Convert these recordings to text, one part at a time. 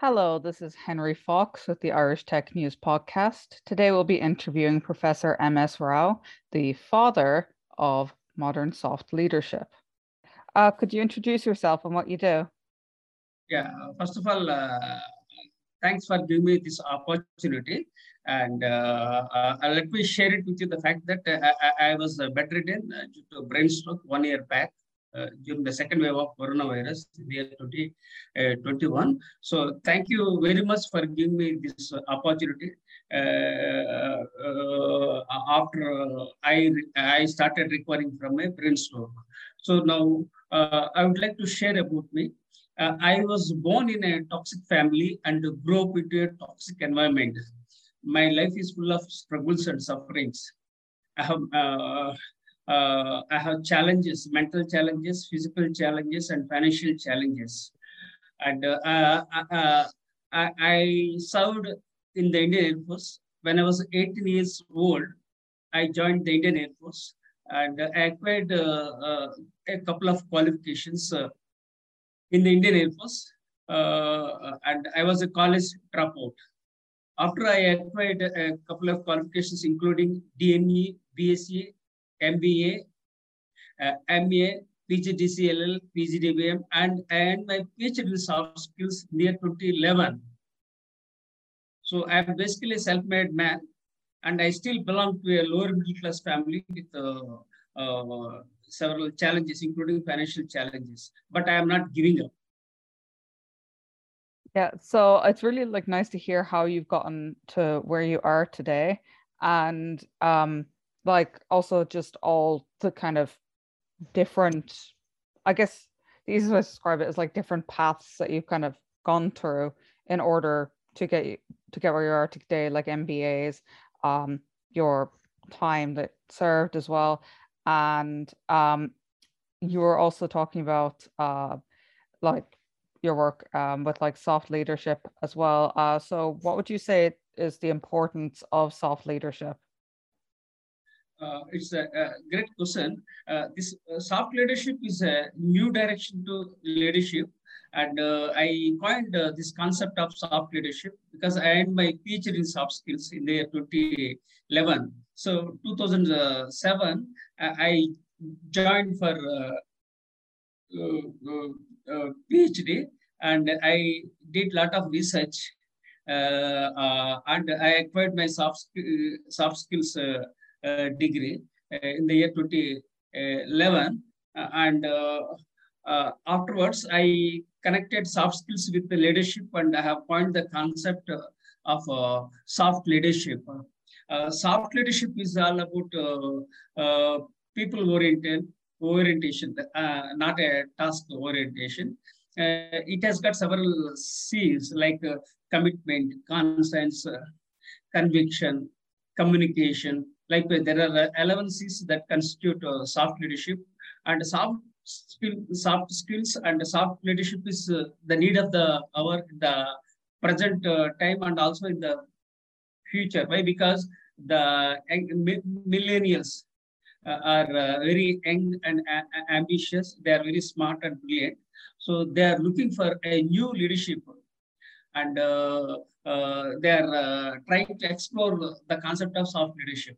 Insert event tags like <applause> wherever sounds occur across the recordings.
Hello, this is Henry Fox with the Irish Tech News Podcast. Today we'll be interviewing Professor M.S. Rao, the father of modern soft leadership. Uh, could you introduce yourself and what you do? Yeah, first of all, uh, thanks for giving me this opportunity. And uh, uh let me share it with you the fact that uh, I, I, was bedridden due to a brain stroke one year back. Uh, during the second wave of coronavirus year 2021. Uh, so thank you very much for giving me this opportunity. Uh, after I, I started recovering from my brain stroke. So now I would like to share about me. Uh, I was born in a toxic family and grew up into a toxic environment. My life is full of struggles and sufferings. I have uh, uh, I have challenges, mental challenges, physical challenges, and financial challenges. And uh, uh, uh I, I, served in the Indian Air Force. When I was 18 years old, I joined the Indian Air Force and I acquired uh, a couple of qualifications in the Indian Air Force. and I was a college dropout. After I acquired a couple of qualifications, including DNE, BSc, MBA, uh, MA, PGDCLL, PGDBM, and, and my PhD in soft skills near 2011. So I'm basically a self-made man, and I still belong to a lower middle class family with uh, uh, several challenges, including financial challenges. But I am not giving up. Yeah, so it's really like nice to hear how you've gotten to where you are today, and um, like also just all the kind of different i guess the easiest way to describe it is like different paths that you've kind of gone through in order to get to get where you are today like mbas um your time that served as well. And um you were also talking about uh like your work um with like soft leadership as well. Uh so what would you say is the importance of soft leadership uh, it's a, a, great question. Uh, this uh, soft leadership is a new direction to leadership. And uh, I coined uh, this concept of soft leadership because I earned my PhD in soft skills in the year 2011. So 2007, I joined for PhD and I did a lot of research uh, uh, and I acquired my soft, soft skills uh, uh, degree uh, in the year 2011. Uh, and afterwards, I connected soft skills with the leadership and I have coined the concept of soft leadership. soft leadership is all about people oriented orientation, uh, not a task orientation. Uh, it has got several C's like uh, commitment, conscience, conviction, communication, like there are 11 C's that constitute uh, soft leadership and soft skill, soft skills and soft leadership is uh, the need of the our the present uh, time and also in the future. Why? Because the millennials uh, are uh, very young and ambitious. They are very smart and brilliant. So they are looking for a new leadership and uh, uh, they are uh, trying to explore the concept of soft leadership.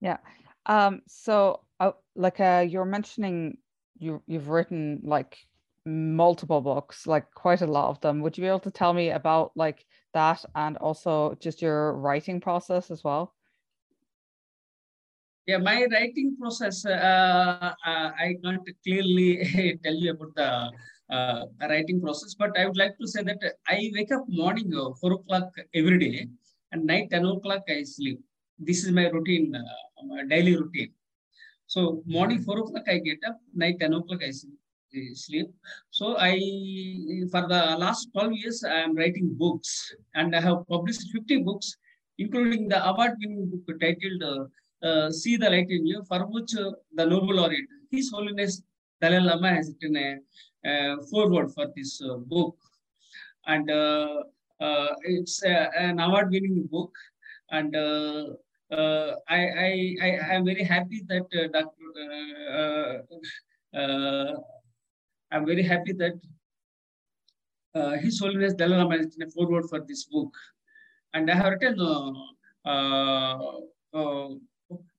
Yeah. Um, so, uh, like, uh, you're mentioning you you've written like multiple books, like quite a lot of them. Would you be able to tell me about like that and also just your writing process as well? Yeah, my writing process, uh, uh, I can't clearly <laughs> tell you about the uh, writing process, but I would like to say that I wake up morning uh, 4 o'clock every day and night 10 o'clock I sleep. This is my routine uh, daily routine. So hmm. morning 4 o'clock I get up, night 10 o'clock I sleep. So I, for the last 12 years, I am writing books and I have published 50 books including the award-winning book titled uh, uh See the Light in You, for which uh, the Nobel laureate, His Holiness Dalai Lama has written a, a foreword for this uh, book. And it's an award-winning book. And uh, I, I, I am very happy that uh, Dr. Uh, uh, uh, I'm very happy that His Holiness Dalai Lama has written a foreword for this book, and I have written uh,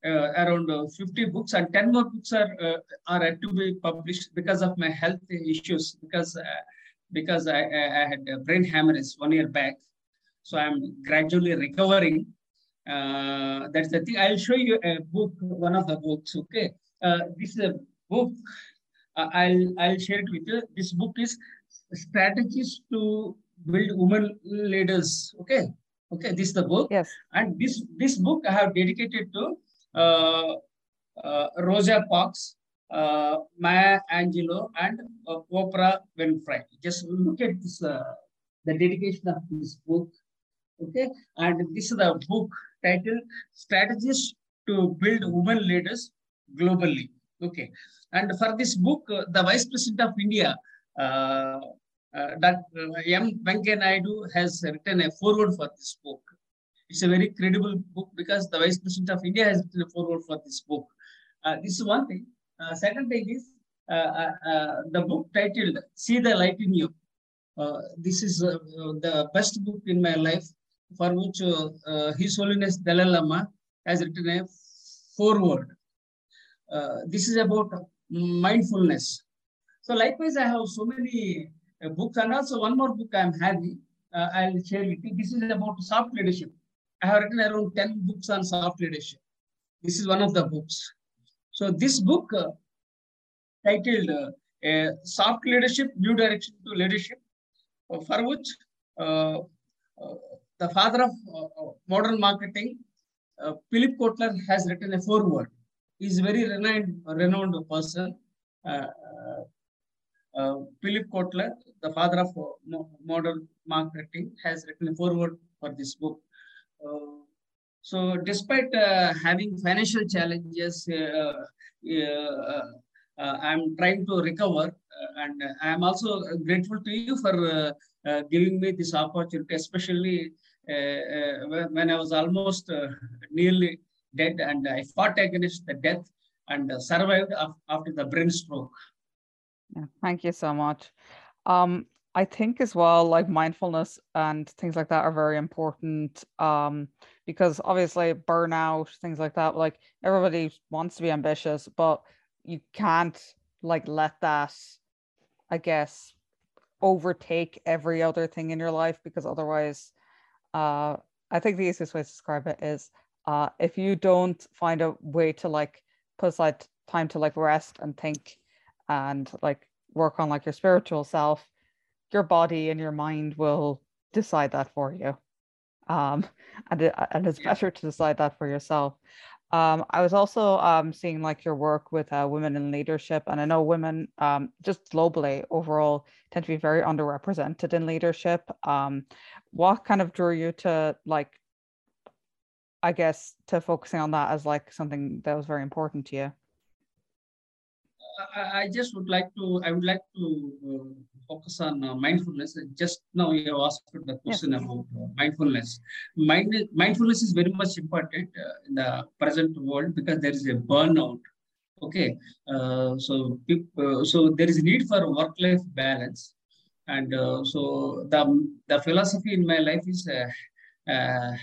around 50 books, and 10 more books are are to be published because of my health issues. Because because I, I had a brain hemorrhage one year back, so I'm gradually recovering uh, that's the thing. I'll show you a book, one of the books. Okay, uh, this is a book. Uh, I'll I'll share it with you. This book is strategies to build women leaders. Okay, okay. This is the book. Yes. And this this book I have dedicated to uh, uh, Rosa Parks, uh, Maya Angelou, and Oprah Winfrey. Just look at this. the dedication of this book Okay, and this is the book titled Strategies to Build Women Leaders Globally. Okay, and for this book, uh, the Vice President of India, uh, uh, Dr. M. Venkaiah Naidu has written a foreword for this book. It's a very credible book because the Vice President of India has written a foreword for this book. Uh, this is one thing. Uh, second thing is uh, the book titled See the Light in You. this is the best book in my life for which uh, uh, His Holiness Dalai Lama has written a foreword. Uh, this is about mindfulness. So likewise, I have so many books and also one more book I am having. I'll share with you. This is about soft leadership. I have written around 10 books on soft leadership. This is one of the books. So this book uh, titled uh, Soft Leadership, New Direction to Leadership, uh, for which the father of uh, uh, modern marketing, uh, Philip Kotler, has written a foreword. He's a very renowned, renowned person. Uh, uh, Philip Kotler, the father of modern marketing, has written a foreword for this book. so, despite having financial challenges, I'm trying to recover, and I'm also grateful to you for giving me this opportunity, especially uh, uh, when I was almost uh, nearly dead and I fought against the death and survived after the brain stroke. Thank you so much. Um, I think as well, like mindfulness and things like that are very important um, because obviously burnout, things like that, like everybody wants to be ambitious, but you can't like let that, I guess, overtake every other thing in your life because otherwise uh, I think the easiest way to describe it is uh, if you don't find a way to like put aside time to like rest and think and like work on like your spiritual self, your body and your mind will decide that for you. Um, and, it, and it's better to decide that for yourself. Um, I was also um, seeing like your work with uh, women in leadership, and I know women um, just globally overall tend to be very underrepresented in leadership. Um, what kind of drew you to like, I guess, to focusing on that as like something that was very important to you? I, just would like to, I would like to uh, focus on uh, mindfulness. Just now you asked the question yes. about uh, mindfulness. Mind, mindfulness is very much important uh, in the present world because there is a burnout. Okay, uh, so people, so there is need for work-life balance, and uh, so the the philosophy in my life is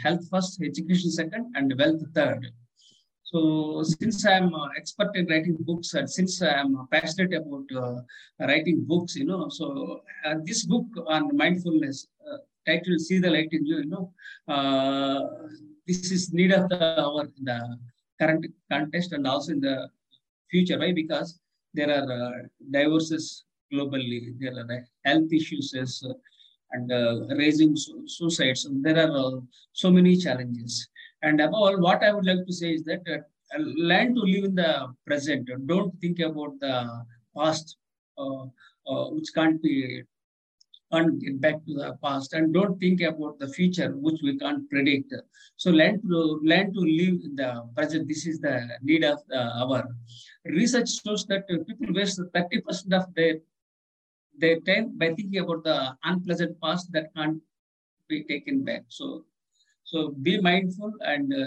health first, education second, and wealth third. So since I'm uh, expert in writing books and since I'm passionate about uh, writing books, you know, so uh, this book on mindfulness uh, titled "See the Light in You," you know, uh, this is need of the hour in the current context and also in the future. Why? Because there are uh, divorces globally, there are health issues and raising su- suicides. And there are so many challenges. And above all, what I would like to say is that uh, learn to live in the present. Don't think about the past, uh, uh, which can't be can't get back to the past and don't think about the future, which we can't predict. So learn to learn to live in the present. This is the need of the hour. Research shows that people waste 30% of their their time by thinking about the unpleasant past that can't be taken back. So, so be mindful and uh,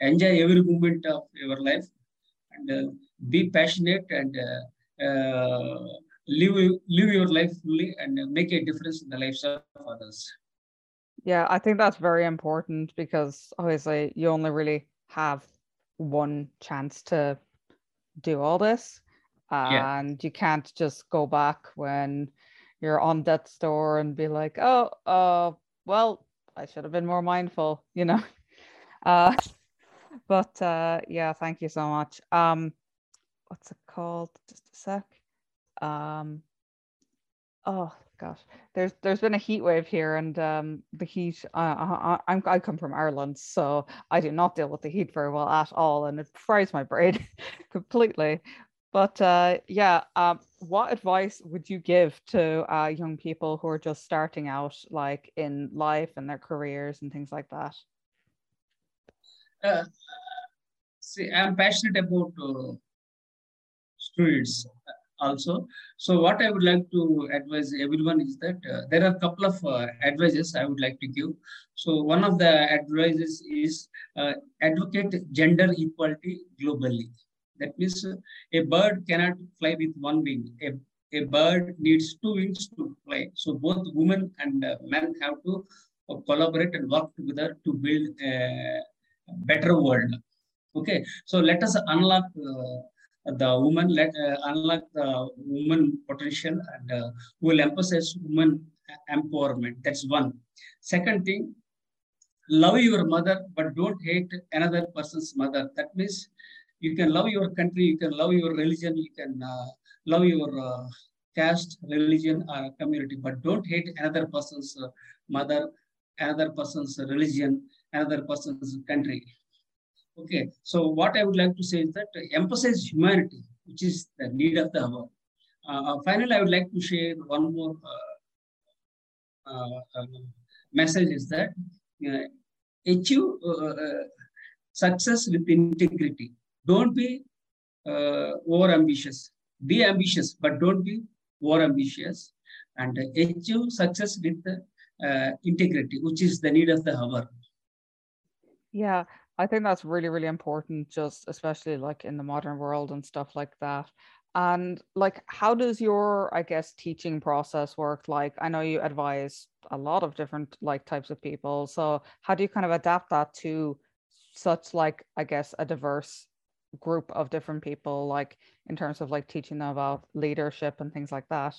enjoy every moment of your life, and uh, be passionate and uh, uh live live your life fully and make a difference in the lives of others. Yeah, I think that's very important because obviously you only really have one chance to do all this and yeah. you can't just go back when you're on death's door and be like oh uh well i should have been more mindful you know? <laughs> Uh but uh yeah thank you so much. Um what's it called? Just a sec. Um oh gosh. There's there's been a heat wave here and um the heat uh, I, I'm, I come from Ireland so I do not deal with the heat very well at all and it fries my brain <laughs> completely but uh, yeah, um, what advice would you give to uh, young people who are just starting out, like in life and their careers and things like that? Uh, see, I'm passionate about uh, students also. So what I would like to advise everyone is that uh, there are a couple of uh, advices I would like to give. So one of the advices is uh, advocate gender equality globally. That means uh, a bird cannot fly with one wing. A, a bird needs two wings to fly. So both women and uh, men have to uh, collaborate and work together to build a better world. Okay, so let us unlock uh, the woman, let uh, unlock the woman potential and uh, will emphasize woman empowerment. That's one. Second thing, love your mother, but don't hate another person's mother. That means you can love your country, you can love your religion, you can uh, love your uh, caste, religion, or community, but don't hate another person's uh, mother, another person's religion, another person's country. Okay, so what I would like to say is that emphasize humanity, which is the need of the hour. Uh, uh, finally, I would like to share one more uh, message is that achieve success with integrity. Don't be uh, over ambitious. Be ambitious, but don't be over ambitious. And achieve success with uh, integrity, which is the need of the hour. Yeah, I think that's really, really important, just especially like in the modern world and stuff like that. And like, how does your, I guess, teaching process work? Like, I know you advise a lot of different like types of people. So how do you kind of adapt that to such like, I guess, a diverse group of different people like in terms of like teaching them about leadership and things like that.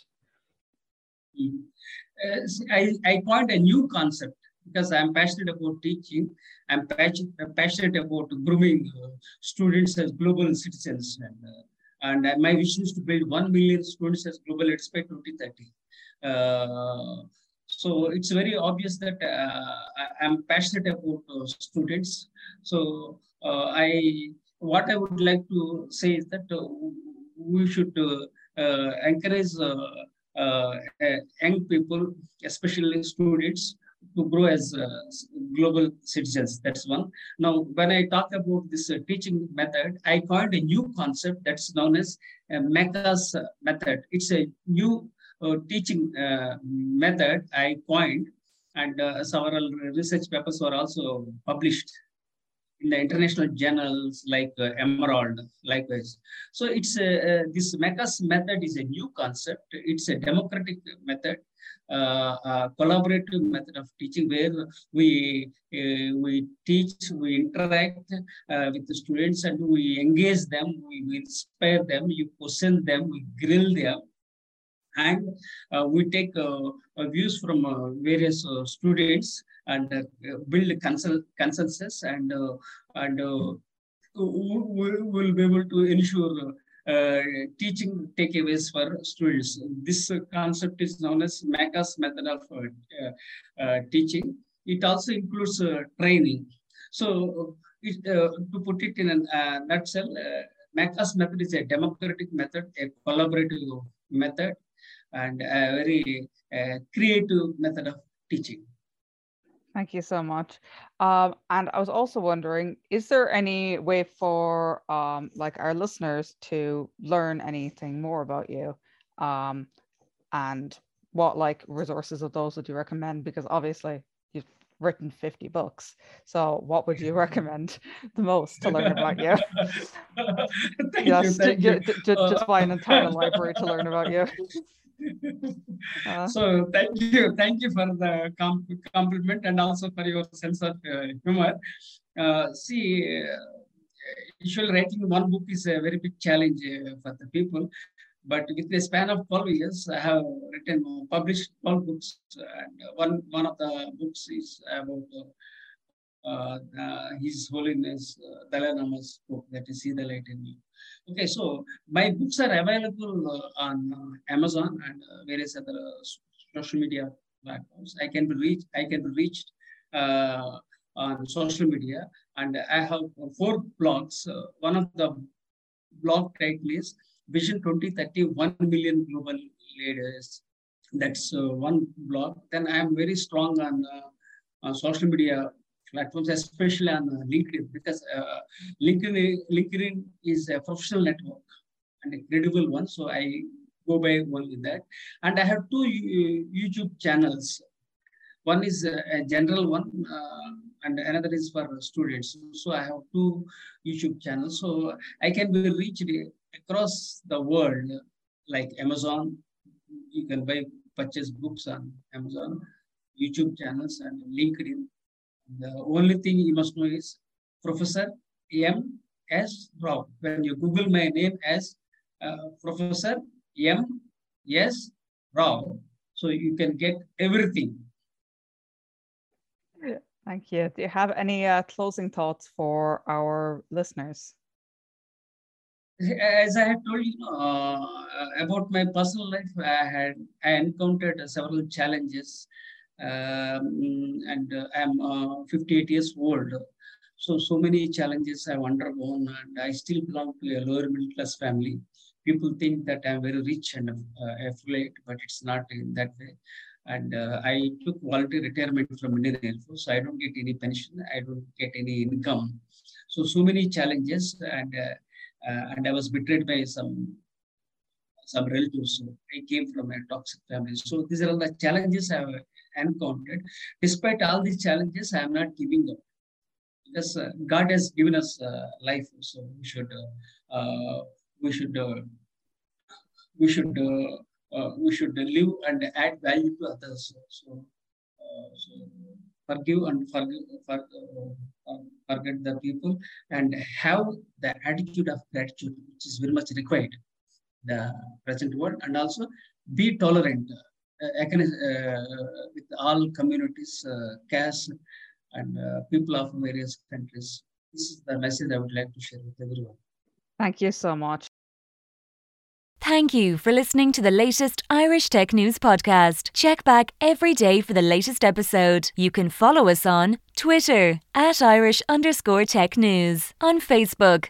Mm-hmm. uh, I, I point a new concept because i'm passionate about teaching. I'm passionate about grooming uh, students as global citizens. And, uh, and uh, my vision is to build 1 million students as global experts by 2030 uh, so it's very obvious that uh, i'm passionate about students. So i what I would like to say is that uh, we should uh, uh, encourage young people, especially students, to grow as uh, global citizens. That's one. Now, when I talk about this uh, teaching method, I coined a new concept that's known as uh, MECAS method. It's a new teaching method I coined, and several research papers were also published in the international journals like uh, Emerald, likewise. So it's uh, this MECAS method is a new concept. It's a democratic method, uh, collaborative method of teaching where we uh, we teach, we interact uh, with the students, and we engage them, we, we inspire them, you question them, we grill them, and uh, we take uh, views from uh, various students and uh, build consensus and uh, and uh, we will be able to ensure uh, teaching takeaways for students. This uh, concept is known as MECAS method of uh, teaching. It also includes training. So it, to put it in a nutshell, MECAS method is a democratic method, a collaborative method, and a very creative method of teaching. Thank you so much. Um, and I was also wondering, is there any way for um, like our listeners to learn anything more about you? Um, and what like resources of those would you recommend? Because obviously you've written 50 books. So what would you <laughs> recommend <laughs> the most to learn about you? <laughs> thank just, you, thank you. ju- ju- just buy an entire library to learn about you. Uh, <laughs> so thank you, thank you for the com- compliment and also for your sense of uh, humor. Uh, see, usually writing one book is a very big challenge for the people. But with the span of 12 years, I have written, published 12 books. And one, one of the books is about uh, uh, His Holiness uh, Dalai Lama's book, that is See the Light in You. Okay, so my books are available uh, on uh, Amazon and uh, various other social media platforms. I can be reached. I can be reached on social media, and I have four blogs. One of the blog title is Vision 2030: 1 million global leaders. That's one blog. Then I am very strong on, on social media platforms, especially on uh, LinkedIn, because uh, LinkedIn, LinkedIn is a professional network and a credible one. So I go by with that. And I have two uh, YouTube channels. One is a, a general one, uh, and another is for students. So I have two YouTube channels. So I can be reached across the world, like Amazon. You can buy purchase books on Amazon, YouTube channels, and LinkedIn. The only thing you must know is Professor M. S. Rao. When you Google my name as uh, Professor M. S. Rao, so you can get everything. Thank you. Do you have any uh, closing thoughts for our listeners? As I had told you uh, about my personal life, I had I encountered several challenges, um, and uh, I'm uh, 58 years old. So so many challenges I've undergone, and I still belong to a lower middle class family. People think that I'm very rich and uh, affluent, but it's not in that way. And uh, I took voluntary retirement from Indian Air Force. So I don't get any pension. I don't get any income. So so many challenges, and uh, uh, and I was betrayed by some some relatives. I came from a toxic family. So these are all the challenges I have encountered. Despite all these challenges, I am not giving up because uh, God has given us uh, life. So we should uh, uh, we should uh, we should uh, we should live and add value to others. So, so forgive and forgive, for, forget the people and have the attitude of gratitude, which is very much required the present world, and also be tolerant Uh, uh, with all communities, uh, castes, and uh, people of various countries. This is the message I would like to share with everyone. Thank you so much. Thank you for listening to the latest Irish Tech News podcast. Check back every day for the latest episode. You can follow us on Twitter at Irish underscore tech news, on Facebook,